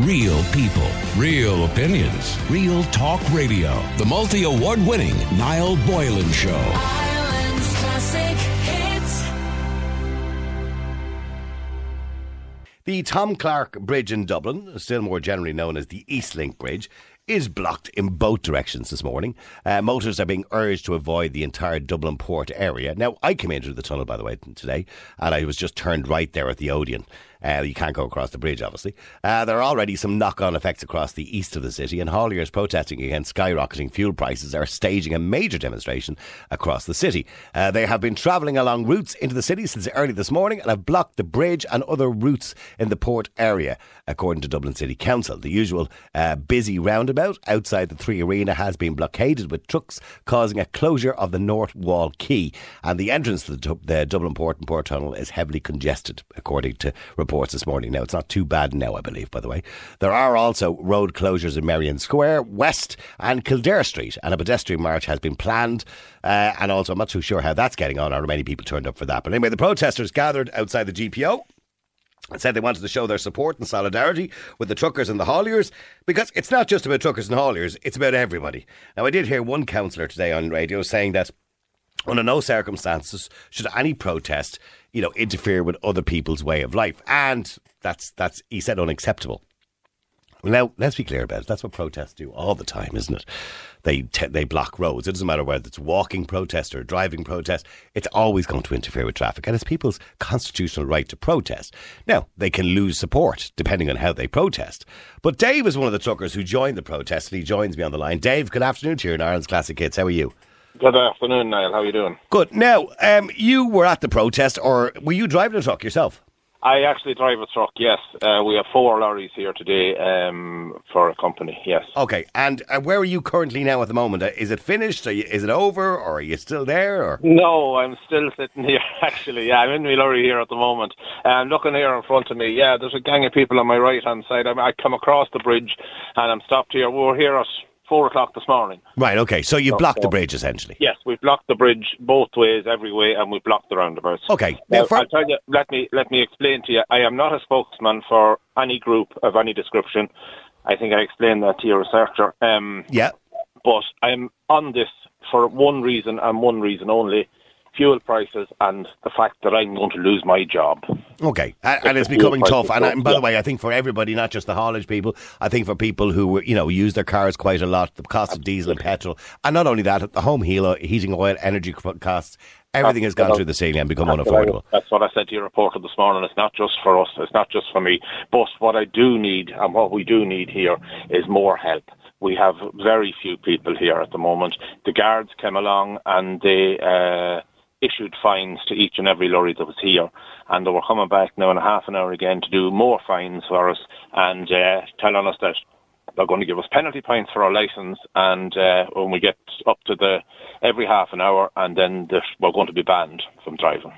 Real people, real opinions, real talk radio. The multi award winning Niall Boylan Show. Ireland's classic hits. The Tom Clarke Bridge in Dublin, still more generally known as the Eastlink Bridge, is blocked in both directions this morning. Uh, motors are being urged to avoid the entire Dublin port area. Now, I came into the tunnel, by the way, today, and I was just turned right there at the Odeon. Uh, you can't go across the bridge, obviously. Uh, there are already some knock on effects across the east of the city, and hauliers protesting against skyrocketing fuel prices are staging a major demonstration across the city. Uh, they have been travelling along routes into the city since early this morning and have blocked the bridge and other routes in the port area, according to Dublin City Council. The usual uh, busy roundabout outside the Three Arena has been blockaded with trucks, causing a closure of the North Wall Quay, and the entrance to the, the Dublin Port and Port Tunnel is heavily congested, according to reports this morning. Now, it's not too bad now, I believe, by the way. There are also road closures in Merrion Square, West, and Kildare Street, and a pedestrian march has been planned. Uh, and also, I'm not too sure how that's getting on, or many people turned up for that. But anyway, the protesters gathered outside the GPO and said they wanted to show their support and solidarity with the truckers and the hauliers because it's not just about truckers and hauliers, it's about everybody. Now, I did hear one councillor today on radio saying that under no circumstances should any protest, you know, interfere with other people's way of life. And that's, that's he said, unacceptable. Now, let's be clear about it. That's what protests do all the time, isn't it? They te- they block roads. It doesn't matter whether it's walking protest or driving protest. It's always going to interfere with traffic, and it's people's constitutional right to protest. Now, they can lose support depending on how they protest. But Dave is one of the truckers who joined the protest, and he joins me on the line. Dave, good afternoon to you in Ireland's Classic Hits. How are you? Good afternoon, Niall. How are you doing? Good. Now, um, you were at the protest, or were you driving a truck yourself? I actually drive a truck, yes. Uh, we have four lorries here today um, for a company, yes. Okay, and uh, where are you currently now at the moment? Uh, Is it finished? Are you, is it over, or are you still there? Or No, I'm still sitting here, actually. Yeah, I'm in my lorry here at the moment. I'm looking here in front of me. Yeah, there's a gang of people on my right hand side. I, I come across the bridge and I'm stopped here. We were here at four o'clock this morning. right? Okay, so you blocked the bridge essentially. Yes, we've blocked the bridge both ways, every way, and we've blocked the roundabouts. Okay, now Now, for- I'll tell you, let me let me explain to you. I am not a spokesman for any group of any description. I think I explained that to your researcher. Um, yeah. but I'm on this for one reason and one reason only: fuel prices and the fact that I'm going to lose my job. Okay, and, and it's becoming tough. And, and by the way, I think for everybody, not just the haulage people, I think for people who you know use their cars quite a lot, the cost of diesel and petrol, and not only that, the home heating oil, energy costs, everything has gone through the ceiling and become That's unaffordable. That's what I said to your reporter this morning. It's not just for us. It's not just for me. But what I do need and what we do need here is more help. We have very few people here at the moment. The guards came along and they uh, issued fines to each and every lorry that was here. And they were coming back now in a half an hour again to do more fines for us and uh, telling us that they're going to give us penalty points for our license, and uh, when we get up to the every half an hour, and then the, we're going to be banned from driving.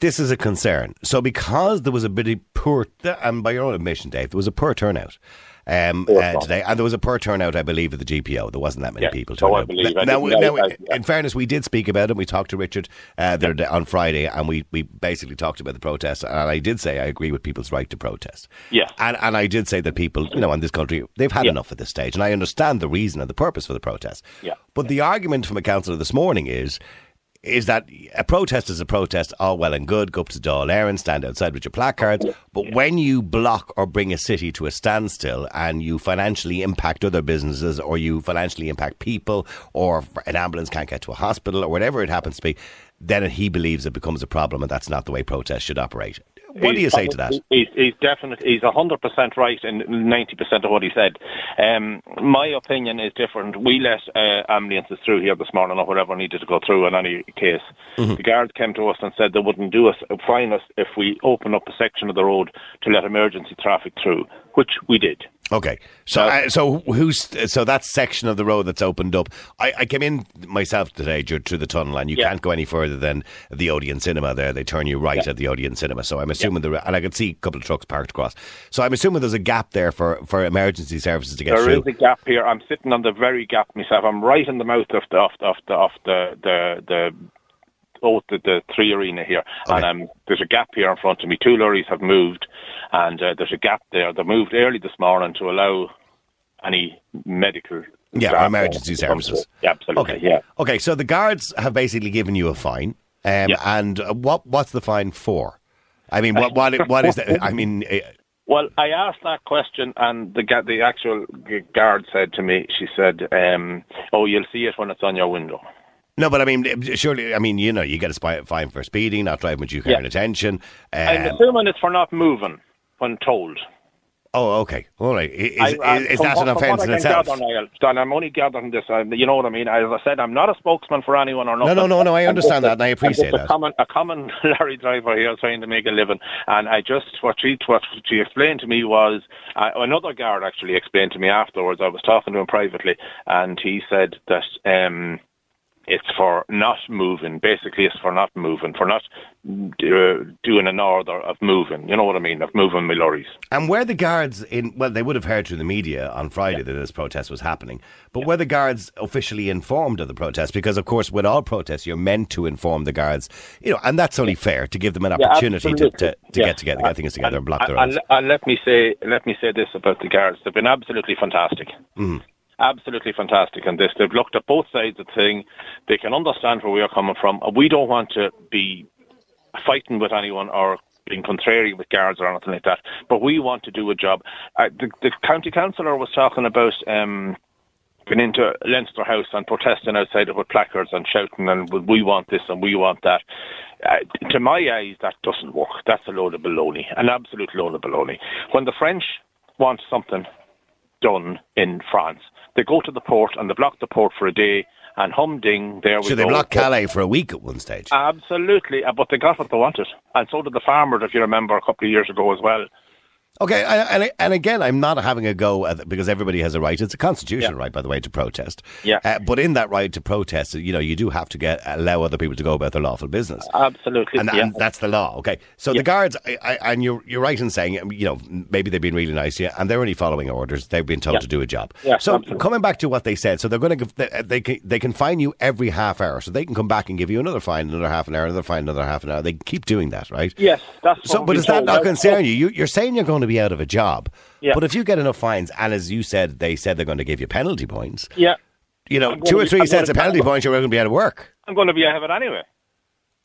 This is a concern. So because there was a bit of poor, and by your own admission, Dave, there was a poor turnout. Um, uh, today, and there was a poor turnout, I believe, at the GPO. There wasn't that many Yeah, people turned I believe. I now, now, yeah. in fairness, we did speak about it. We talked to Richard uh, the other day, on Friday, and we, we basically talked about the protest. And I did say I agree with people's right to protest. Yes. and and I did say that people, you know, in this country, they've had Yeah. enough at this stage, and I understand the reason and the purpose for the protest. Yeah. But the argument from a councillor this morning is is that a protest is a protest, all well and good, go up to Dáil Éireann, stand outside with your placards, but when you block or bring a city to a standstill and you financially impact other businesses or you financially impact people or an ambulance can't get to a hospital or whatever it happens to be, then he believes it becomes a problem and that's not the way protests should operate. What do you say to that? He's, he's definitely he's hundred percent right in ninety percent of what he said. Um, my opinion is different. We let uh, ambulances through here this morning, or whatever needed to go through in any case. Mm-hmm. The guards came to us and said they wouldn't do us fine us if we open up a section of the road to let emergency traffic through, which we did. Okay, so Uh, so who's so that section of the road that's opened up? I, I came in myself today to, through the tunnel, and you Yeah. can't go any further than the Odeon Cinema. There, they turn you right at the Odeon Cinema. So I'm assuming there, and I could see a couple of trucks parked across. So I'm assuming there's a gap there for, for emergency services to get There through. is a gap here. I'm sitting on the very gap myself. I'm right in the mouth of the of the of the, of the, the, the both the, the three arena here, and um, there's a gap here in front of me. Two lorries have moved, and uh, there's a gap there. They moved early this morning to allow any medical. Yeah, emergency services. Yeah, absolutely. Okay. Yeah. Okay, so the guards have basically given you a fine. Um, Yeah. And uh, what what's the fine for? I mean, what what what is that? I mean, uh, Well, I asked that question, and the the actual guard said to me, she said, um, "Oh, you'll see it when it's on your window." No, but I mean, surely, I mean, you know, you get a fine for speeding, not driving with due care Yeah. and attention. I'm Um, assuming it's for not moving when told. oh, okay, all right. I- Is, I- I- is, that what- an offence I in itself? gather, Niall, Don, I'm only gathering this. I, you know what I mean? As I said, I'm not a spokesman for anyone or nothing. no, no, no, I I'm understand that, and I I'm appreciate just a that. Common, a common lorry driver here trying to make a living, and I just what she what she explained to me was uh, another guard actually explained to me afterwards. I was talking to him privately, and he said that. Um, it's for not moving. Basically, it's for not moving, for not uh, doing an order of moving. You know what I mean? Of moving my lorries. And were the guards in? Well, they would have heard through the media on Friday that this protest was happening. But were the guards officially informed of the protest? Because, of course, with all protests, you're meant to inform the guards. You know, and that's only fair to give them an Yeah, opportunity to, to, to Yeah. get together, get things together, and block their and, and let me say, let me say this about the guards: they've been absolutely fantastic. Mm-hmm. Absolutely fantastic in this. They've looked at both sides of the thing. They can understand where we are coming from. We don't want to be fighting with anyone or being contrary with guards or anything like that. But we want to do a job. Uh, the, the county councillor was talking about. Um, going into Leinster House and protesting outside it with placards and shouting and we want this and we want that. Uh, to my eyes, that doesn't work. That's a load of baloney, an absolute load of baloney. When the French want something done in France, they go to the port and they block the port for a day and humding, there we go. So they blocked Calais for a week at one stage. Absolutely, uh, but they got what they wanted. And so did the farmers, if you remember, a couple of years ago as well. Okay, and, and, again, I'm not having a go at, because everybody has a right. It's a constitutional Yeah. right, by the way, to protest. Yeah. Uh, but in that right to protest, you know, you do have to get allow other people to go about their lawful business. Absolutely. And, yeah. and that's the law. Okay, so the guards, I, I, and you're you're right in saying, you know, maybe they've been really nice to you, and they're only following orders. They've been told Yeah. to do a job. Yeah, so absolutely. coming back to what they said, so they're going to give, they, they can they can fine you every half hour, so they can come back and give you another fine, another half an hour, another fine, another half an hour. They keep doing that, right? Yes, that's So, but does that not concern you? you? You're saying you're going to be out of a job. Yeah. But if you get enough fines, and as you said, they said they're going to give you penalty points. Yeah, You know, two or three I'm sets gonna of be- penalty points, you're going to be out of work. I'm going to be ahead of it anyway.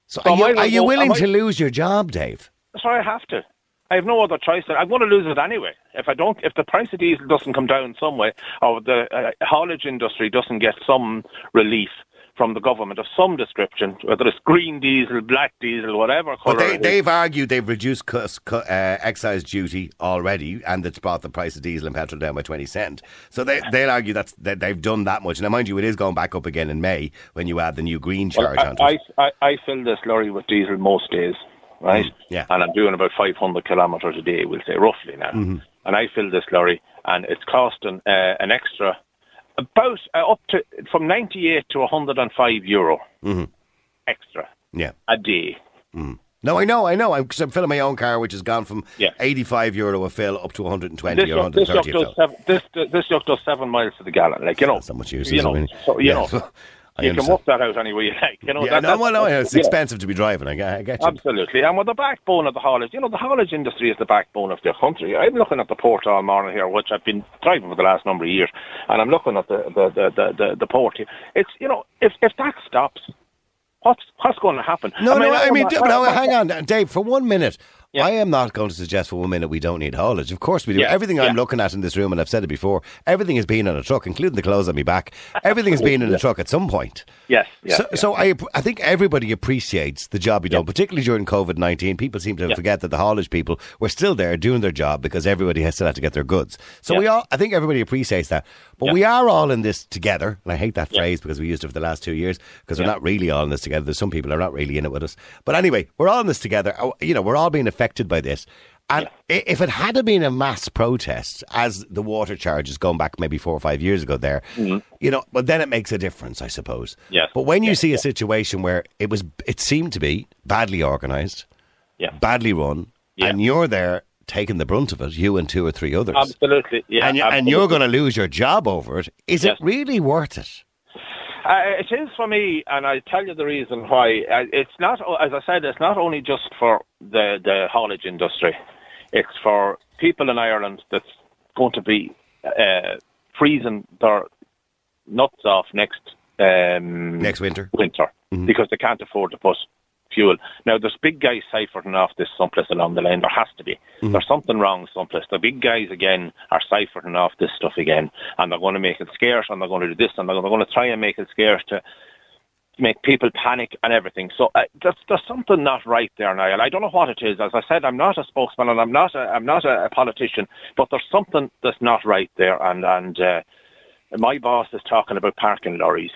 So, So are you, are you go- willing I- to lose your job, Dave? That's why I have to. I have no other choice. I'm going to lose it anyway. If I don't, if the price of diesel doesn't come down some way, or the uh, haulage industry doesn't get some relief from the government of some description, whether it's green diesel, black diesel, whatever colour. But they, they've argued they've reduced cu, uh, excise duty already, and it's brought the price of diesel and petrol down by twenty cent. So they they'll argue that's that they've done that much. Now, mind you, it is going back up again in May when you add the new green Well, charge onto I, it. I, I, I fill this lorry with diesel most days, right? Mm, yeah. And I'm doing about 500 kilometres a day, we'll say, roughly now. Mm-hmm. And I fill this lorry, and it's costing uh, an extra about uh, up to from 98 to 105 euro Mm-hmm. extra Yeah. a day. No, I know, I know. I'm, 'cause I'm filling my own car, which has gone from Yeah. 85 euro a fill up to 120 This or yuck, this, 130 yuck does seven, this, this yuck does seven miles to the gallon. Like, you know. That's not much use, You it, know, really? so, you Yeah. know. I you can work that out any way you like. You know, Yeah, that, no, well, no, it's know. expensive to be driving. I, get- I get you. Absolutely. And with the backbone of the haulage, you know, the haulage industry is the backbone of the country. I'm looking at the port all morning here, which I've been driving for the last number of years, and I'm looking at the the, the, the, the, the port here. It's, you know, if, if that stops, what's, what's going to happen? No, no, I mean, my- d- my- no, my- hang on, Dave, for one minute. I am not going to suggest for one minute we don't need haulage. Of course we do. Everything I'm looking at in this room, and I've said it before, everything has been in a truck, including the clothes on my back. Everything has been in a truck at some point. Yes, yes, so, so I, I think everybody appreciates the job you done, particularly during COVID nineteen. People seem to Yeah. forget that the haulage people were still there doing their job because everybody has still had to get their goods. So Yeah. we all, I think everybody appreciates that. But Yeah. we are all in this together, and I hate that Yeah. phrase because we used it for the last two years because we're Yeah. not really all in this together. There's some people who are not really in it with us. But anyway, we're all in this together. Oh, You know, we're all being affected by this. And i if it had been a mass protest, as the water charges going back maybe four or five years ago, there, you know, but then it makes a difference, I suppose. Mm-hmm. Yes. But when you Yes, see a situation where it was, it seemed to be badly organised, Yeah. badly run, Yeah. and you're there taking the brunt of it, you and two or three others, Absolutely. Yeah, and, you, and absolutely. you're going to lose your job over it, is Yes. it really worth it? Uh, it is for me, and I tell you the reason why. Uh, it's not, as I said, it's not only just for the the haulage industry. It's for people in Ireland that's going to be uh, freezing their nuts off next um, Next winter. winter because they can't afford to put fuel. Now, there's big guys siphoning off this someplace along the line. There has to be. There's something wrong someplace. The big guys again are siphoning off this stuff again, and they're going to make it scarce, and they're going to do this, and they're going to try and make it scarce to make people panic and everything. So uh, there's, there's something not right there, Niall. I don't know what it is. As I said, I'm not a spokesman and I'm not a, I'm not a, a politician, but there's something that's not right there. And and uh, my boss is talking about parking lorries.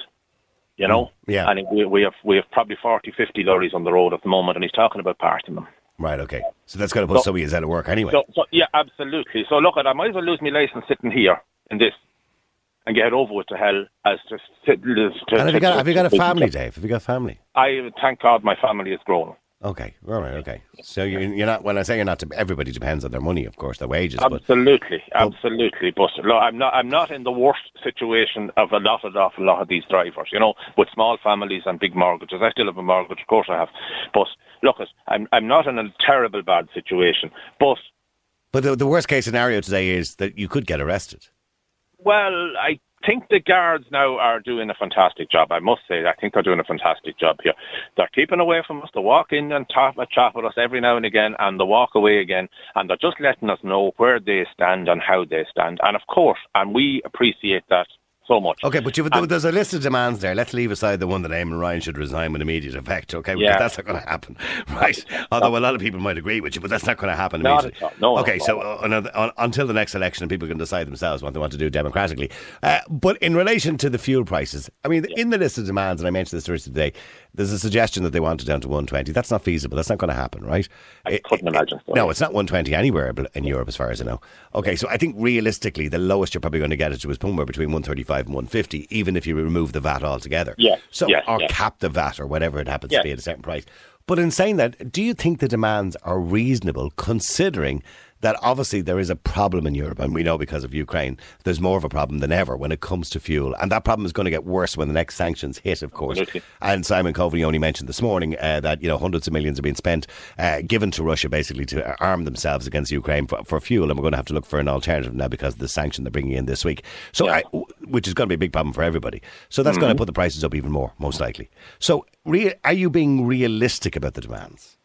You know, Yeah. and we, we have we have probably 40, 50 lorries on the road at the moment, and he's talking about parking them. Right, okay. So that's going to put So- some of you out of work anyway. So, so yeah, absolutely. So look, at I might as well lose my license sitting here in this and get over with to hell as to. to, to and have you, got, have you got a family, Dave? Have you got a family? I thank God my family is grown. Okay, all right, okay. So you, you're not. When I say you're not, everybody depends on their money, of course, their wages. But Absolutely, absolutely. But look, I'm not. I'm not in the worst situation of a lot of awful lot of these drivers. You know, with small families and big mortgages. I still have a mortgage, of course I have. But look, I'm. I'm not in a terrible bad situation. But but the, the worst case scenario today is that you could get arrested. Well, I think the guards now are doing a fantastic job. I must say, I think they're doing a fantastic job here. They're keeping away from us. They walk in and talk, chat with us every now and again, and they walk away again. And they're just letting us know where they stand and how they stand. And of course, and we appreciate that so much. Okay, but you've, there's a list of demands there. Let's leave aside the one that Eamon Ryan should resign with immediate effect, okay? Because that's not going to happen, right? Although a lot of people might agree with you, but that's not going to happen Not immediately. at all. No, okay, no, so uh, another, un, until the next election, people can decide themselves what they want to do democratically. Uh, but in relation to the fuel prices, I mean, in the list of demands, and I mentioned this earlier today, there's a suggestion that they want it down to 120. That's not feasible. That's not going to happen, right? I It- couldn't it- imagine so. No, it's not 120 anywhere in Europe, as far as I know. Okay, so I think realistically, the lowest you're probably going to get it to is somewhere between 135 and 150, even if you remove the VAT altogether. Yeah. So, yes, or cap the VAT or whatever it happens to be at a certain price. But in saying that, do you think the demands are reasonable considering that obviously there is a problem in Europe, and we know because of Ukraine, there's more of a problem than ever when it comes to fuel. And that problem is going to get worse when the next sanctions hit, of course. Absolutely. And Simon Coveney only mentioned this morning uh, that you know hundreds of millions are being spent, uh, given to Russia basically to arm themselves against Ukraine for, for fuel, and we're going to have to look for an alternative now because of the sanction they're bringing in this week. So, I, which is going to be a big problem for everybody. So that's going to put the prices up even more, most likely. So, rea- are you being realistic about the demands?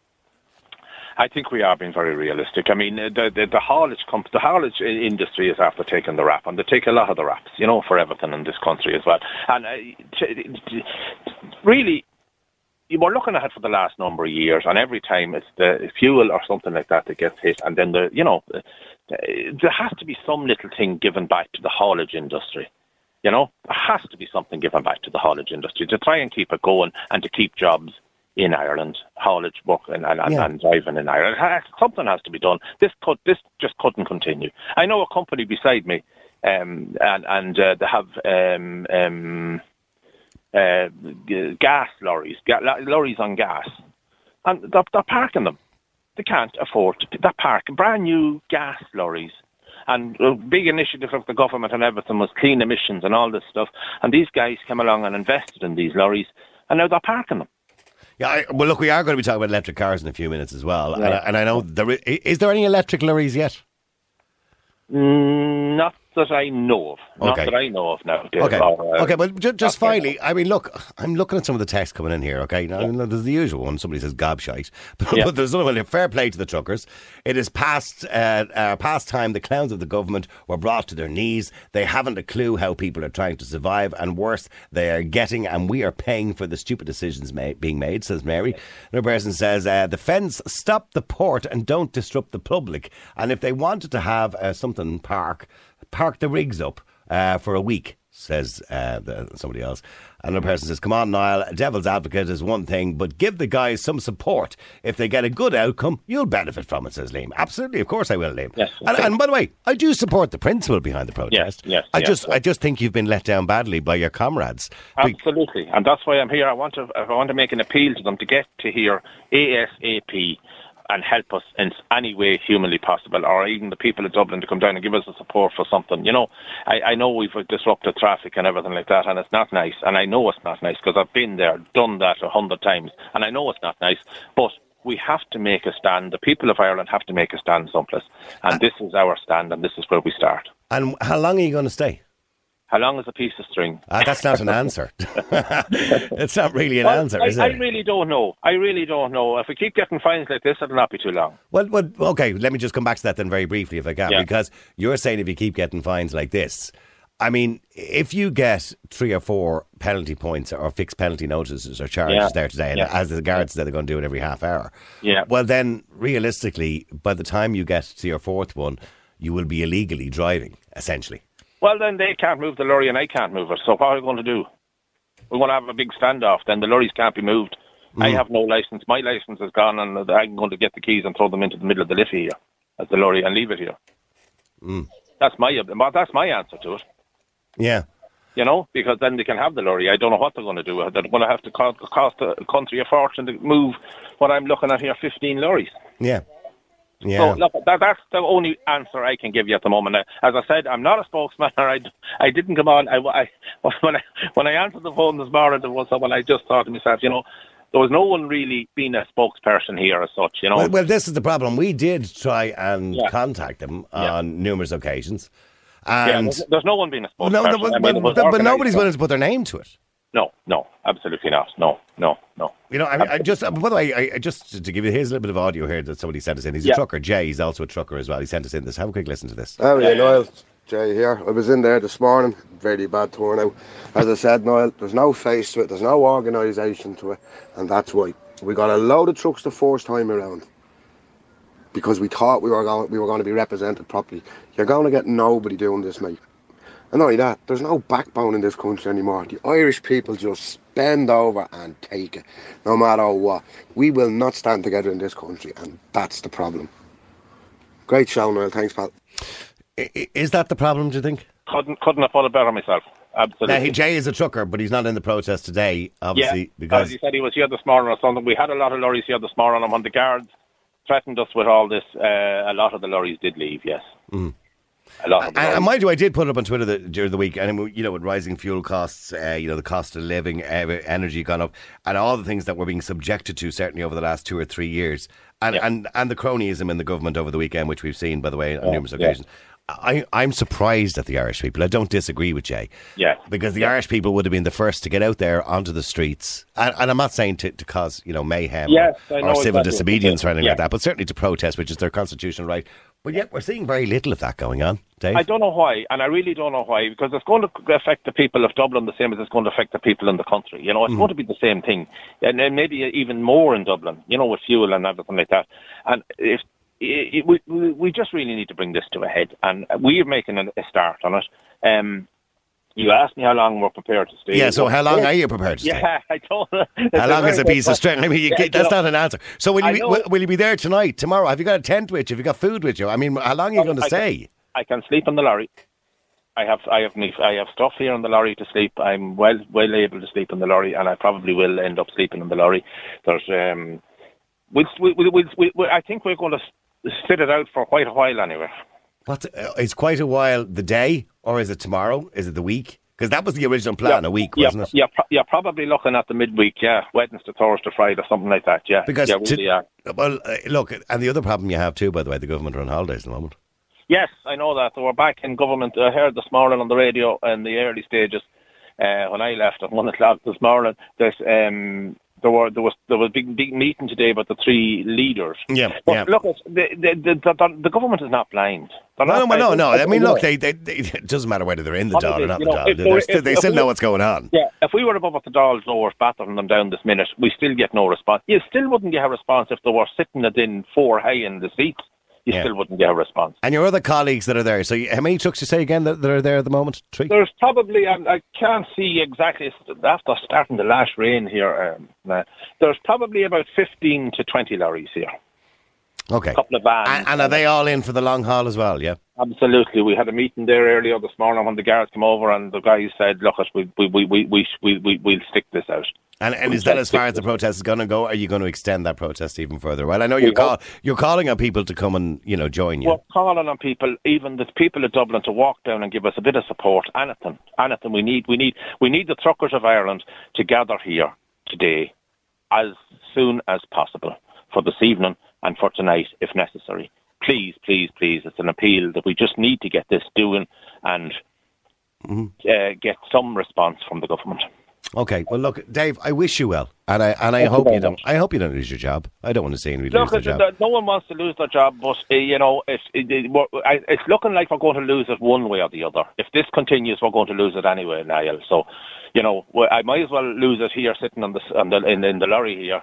I think we are being very realistic. I mean, uh, the the, the haulage comp- the haulage industry is after taking the rap, and they take a lot of the raps, you know, for everything in this country as well. And uh, t- t- really, were looking at it for the last number of years, and every time it's the fuel or something like that that gets hit, and then the you know, uh, there has to be some little thing given back to the haulage industry. You know, there has to be something given back to the haulage industry to try and keep it going and to keep jobs in Ireland, haulage work and, and, Yeah. and driving in Ireland. Something has to be done. This could, this just couldn't continue. I know a company beside me, um, and and uh, they have um, um, uh, gas lorries, ga- lorries on gas, and they're, they're parking them. They can't afford to. They're parking brand new gas lorries. And a big initiative of the government and everything was clean emissions and all this stuff. And these guys came along and invested in these lorries, and now they're parking them. Yeah, I, well, look, we are going to be talking about electric cars in a few minutes as well. And, I, and I know there is, is there any electric lorries yet? Mm, not that I know of. Not Okay. that I know of now. Dave, Okay. or, uh, okay, but ju- just finally, I mean, look, I'm looking at some of the texts coming in here, okay? Now, there's the usual one. Somebody says gobshite. But, Yeah. but there's another one. Fair play to the truckers. It is past, uh, uh, past time the clowns of the government were brought to their knees. They haven't a clue how people are trying to survive. And worse, they are getting, and we are paying for the stupid decisions ma- being made, says Mary. Another person says, uh, the fence, stop the port and don't disrupt the public. And if they wanted to have uh, something park, park the rigs up uh, for a week, says uh, the, somebody else. Another person says, Come on, Niall, devil's advocate is one thing, but give the guys some support. If they get a good outcome, you'll benefit from it, says Liam. Absolutely, of course I will, Liam. Yes, and, and by the way, I do support the principle behind the protest. yes, yes, I yes. just I just think you've been let down badly by your comrades. Be- Absolutely, and that's why I'm here. I want to I want to make an appeal to them to get to here ASAP. And help us in any way humanly possible, or even the people of Dublin to come down and give us the support for something. You know, I, I know we've disrupted traffic and everything like that, and it's not nice, and I know it's not nice because I've been there, done that a hundred times, and I know it's not nice, but we have to make a stand. The people of Ireland have to make a stand someplace, and uh, this is our stand, and this is where we start. And how long are you going to stay? How long is a piece of string? Ah, that's not an answer. it's not really an Well, answer, I, is it? I really don't know. I really don't know. If we keep getting fines like this, it'll not be too long. Well, well, okay. Let me just come back to that then very briefly, if I can, Yeah. because you're saying if you keep getting fines like this, I mean, if you get three or four penalty points or fixed penalty notices or charges Yeah. there today, and Yeah. as the guards said, they're going to do it every half hour. Yeah. Well, then realistically, by the time you get to your fourth one, you will be illegally driving, essentially. Well, then they can't move the lorry and I can't move it. So what are we going to do? We're going to have a big standoff. Then the lorries can't be moved. I mm. have no license. My license is gone, and I'm going to get the keys and throw them into the middle of the liffey here as the lorry and leave it here. Mm. That's my that's my answer to it. Yeah. You know, because then they can have the lorry. I don't know what they're going to do. They're going to have to cost, cost the country a fortune to move what I'm looking at here, 15 lorries. Yeah. Yeah. So look, that, that's the only answer I can give you at the moment. As I said, I'm not a spokesman, or I, I didn't come on. I, I, when I when I answered the phone this morning, there was someone I just thought to myself, you know, there was no one really being a spokesperson here as such. You know, Well, well, this is the problem. We did try and Yeah. contact them Yeah. on numerous occasions. And there's, there's no one being a spokesperson. no, no, I but, mean, but, but nobody's willing to put their name to it. No, no, absolutely not. No, no, no. You know, I, mean, I just, uh, by the way, I, I just to give you, here's a little bit of audio here that somebody sent us in. He's a trucker, Jay. He's also a trucker as well. He sent us in this. Have a quick listen to this. Oh, are you, Niall? Jay here. I was in there this morning. Very bad turnout. As I said, Niall, there's no face to it. There's no organisation to it, and that's why we got a load of trucks the first time around because we thought we were going we were going to be represented properly. You're going to get nobody doing this, mate. And not only that, there's no backbone in this country anymore. The Irish people just bend over and take it, no matter what. We will not stand together in this country, and that's the problem. Great show, Niall. Thanks, pal. I- i- Is that the problem? Do you think? Couldn't couldn't have put it better myself. Absolutely. Now, he, Jay is a trucker, but he's not in the protest today, obviously, yeah, because as he said he was here this morning or something. We had a lot of lorries here this morning, and when the guards threatened us with all this, uh, a lot of the lorries did leave. Yes, a lot of And, and mind you, I did put it up on Twitter the, during the week, and you know, with rising fuel costs, uh, you know, the cost of living, uh, energy gone up, and all the things that we're being subjected to, certainly over the last two or three years, and Yeah. and and the cronyism in the government over the weekend, which we've seen, by the way, on Yeah, numerous yeah. occasions. I, I'm surprised at the Irish people. I don't disagree with Jay. Yeah. Because the Yeah. Irish people would have been the first to get out there onto the streets. And, and I'm not saying to, to cause, you know, mayhem Yes, or, or civil exactly. disobedience or anything Yeah. like that, but certainly to protest, which is their constitutional right. But yet we're seeing very little of that going on, Dave. I don't know why, and I really don't know why, because it's going to affect the people of Dublin the same as it's going to affect the people in the country. You know, it's going to be the same thing, and then maybe even more in Dublin. You know, with fuel and everything like that. And if i we we we just really need to bring this to a head, and we're making a, a start on it. Um, you asked me how long we're prepared to stay. Yeah, so how long are you prepared to stay? Yeah, I don't. How long is a piece of string? I mean, you, Yeah, get- that's not an answer. So will you, be, will, will you be there tonight, tomorrow? Have you got a tent with you? Have you got food with you? I mean, how long are you going to I can- stay? I can sleep in the lorry. I have I have me- I have stuff here in the lorry to sleep. I'm well well able to sleep in the lorry, and I probably will end up sleeping in the lorry. There's um, we'll, we'll, we'll, we'll, we'll, I think we're going to sit it out for quite a while anyway. What, it's quite a while the day, or is it tomorrow? Is it the week? Because that was the original plan, a week, yeah, wasn't it? Yeah, pro- you're probably looking at the midweek, yeah, Wednesday, Thursday, Friday, something like that. Yeah, Because yeah, to- really, yeah. well, uh, look, and the other problem you have too, by the way, the government are on holidays at the moment. Yes, I know that. So we're back in government. I heard this morning on the radio in the early stages uh, when I left at one o'clock this morning. There's um, there were there was there was a big big meeting today about the three leaders. Yeah, But yeah. look, the, the, the, the, the government is not blind. They're No, no, no, blind. no. I mean, look, they, they, they, it doesn't matter whether they're in the What Dáil or not you the know, Dáil. They're still, they still we- know what's going on. Yeah, if we were above at the Dáil's doors battering them down this minute, we still get no response. You still wouldn't get a response if they were sitting it in four high in the seats you yeah. still wouldn't get a response. And your other colleagues that are there. So, how many trucks you say again that, that, are there at the moment? Three. There's probably um, I can't see exactly after starting the last rain here. Um, uh, there's probably about fifteen to twenty lorries here. Okay. A couple of vans. And, and, are they all in for the long haul as well? Yeah. Absolutely. We had a meeting there earlier this morning when the guards came over and the guys said, "Look, we we we we we we we'll stick this out." And, and is that as far as the protest is going to go? Are you going to extend that protest even further? Well, I know you're call, you're calling on people to come and you know join you. We're calling on people, even the people of Dublin, to walk down and give us a bit of support. Anything, anything we need. We need we need the truckers of Ireland to gather here today, as soon as possible for this evening and for tonight, if necessary. Please, please, please. It's an appeal that we just need to get this doing and uh, get some response from the government. Okay. Well, look, Dave. I wish you well, and I and I Thank hope you don't. I hope you don't lose your job. I don't want to see anybody Look, lose their job. no one wants to lose their job, but uh, you know, it's, it, it, it's looking like we're going to lose it one way or the other. If this continues, we're going to lose it anyway, Niall. So, you know, I might as well lose it here, sitting on the s- on the in, in the lorry here,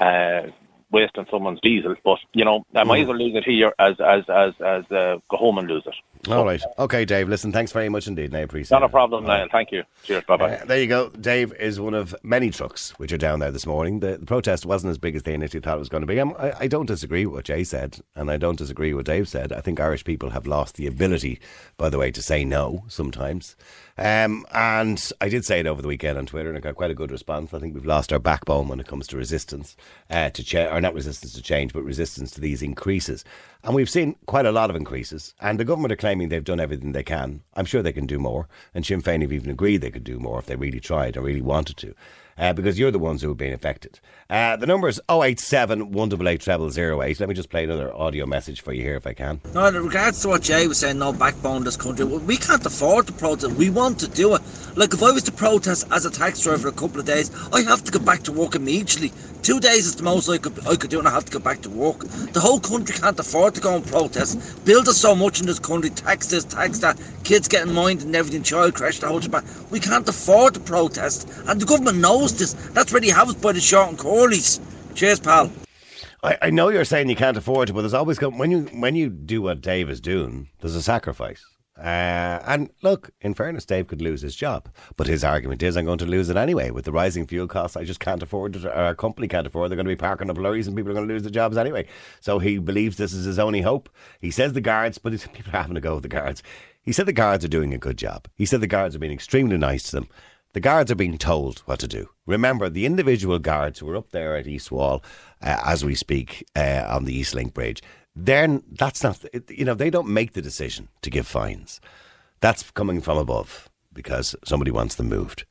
uh, wasting someone's diesel. But you know, I might as well lose it here as as as as uh, go home and lose it. All right. Okay, Dave. Listen, thanks very much indeed. and I appreciate Not a problem, Niall. Thank you. Cheers. Bye bye. Uh, there you go. Dave is one of many trucks which are down there this morning. The, the protest wasn't as big as they initially thought it was going to be. I'm, I, I don't disagree with what Jay said, and I don't disagree with what Dave said. I think Irish people have lost the ability, by the way, to say no sometimes. Um, and I did say it over the weekend on Twitter, and I got quite a good response. I think we've lost our backbone when it comes to resistance uh, to change, not resistance to change, but resistance to these increases. And we've seen quite a lot of increases, and the government are claiming they've done everything they can. I'm sure they can do more, and Sinn Féin have even agreed they could do more if they really tried or really wanted to. Uh, because you're the ones who have been affected. Uh, the number is 087 188 0008. Let me just play another audio message for you here if I can. No, in regards to what Jay was saying, no backbone in this country, we can't afford to protest. We want to do it. Like, if I was to protest as a taxi driver for a couple of days, I have to go back to work immediately. Two days is the most I could, I could do, and I have to go back to work. The whole country can't afford to go and protest. Build us so much in this country, tax this, tax that, kids getting minded and everything, child crash, the whole shebang. We can't afford to protest, and the government knows That's where they have by the short and. Cheers, pal. I, I know you're saying you can't afford it, but there's always come, when you when you do what Dave is doing, there's a sacrifice. Uh, and look, in fairness, Dave could lose his job, but his argument is, I'm going to lose it anyway. With the rising fuel costs, I just can't afford it. Our company can't afford. it. They're going to be parking up lorries, and people are going to lose their jobs anyway. So he believes this is his only hope. He says the guards, but people are having to go with the guards. He said the guards are doing a good job. He said the guards are being extremely nice to them. The guards are being told what to do. Remember, the individual guards who are up there at East Wall uh, as we speak uh, on the East Link Bridge, then that's not, you know, they don't make the decision to give fines. That's coming from above because somebody wants them moved.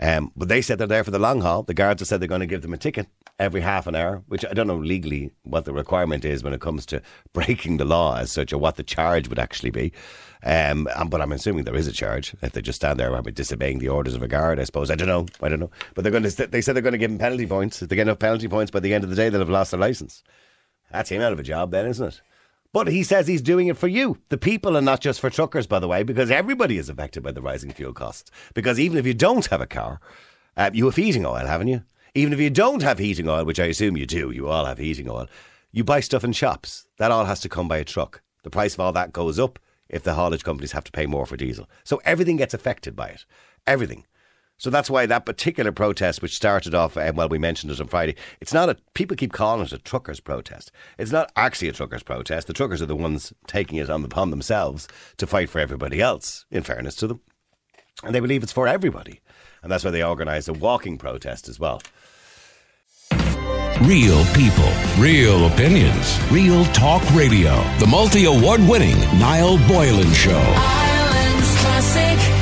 Um, but they said they're there for the long haul. The guards have said they're going to give them a ticket every half an hour, which I don't know legally what the requirement is when it comes to breaking the law as such, or what the charge would actually be. Um, but I'm assuming there is a charge if they just stand there disobeying the orders of a guard. I suppose I don't know. I don't know. But they're going to. They said they're going to give them penalty points. If they get enough penalty points by the end of the day, they'll have lost their license. That's him out of a job, then, isn't it? But he says he's doing it for you, the people, and not just for truckers, by the way, because everybody is affected by the rising fuel costs. Because even if you don't have a car, uh, you have heating oil, haven't you? Even if you don't have heating oil, which I assume you do, you all have heating oil, you buy stuff in shops. That all has to come by a truck. The price of all that goes up if the haulage companies have to pay more for diesel. So everything gets affected by it. Everything. So that's why that particular protest, which started off, uh, well, we mentioned it on Friday, it's not a, people keep calling it a truckers' protest. It's not actually a truckers' protest. The truckers are the ones taking it on upon themselves to fight for everybody else, in fairness to them. And they believe it's for everybody. And that's why they organise a walking protest as well. Real people, real opinions, real talk radio. The multi award winning Niall Boylan Show. Ireland's classic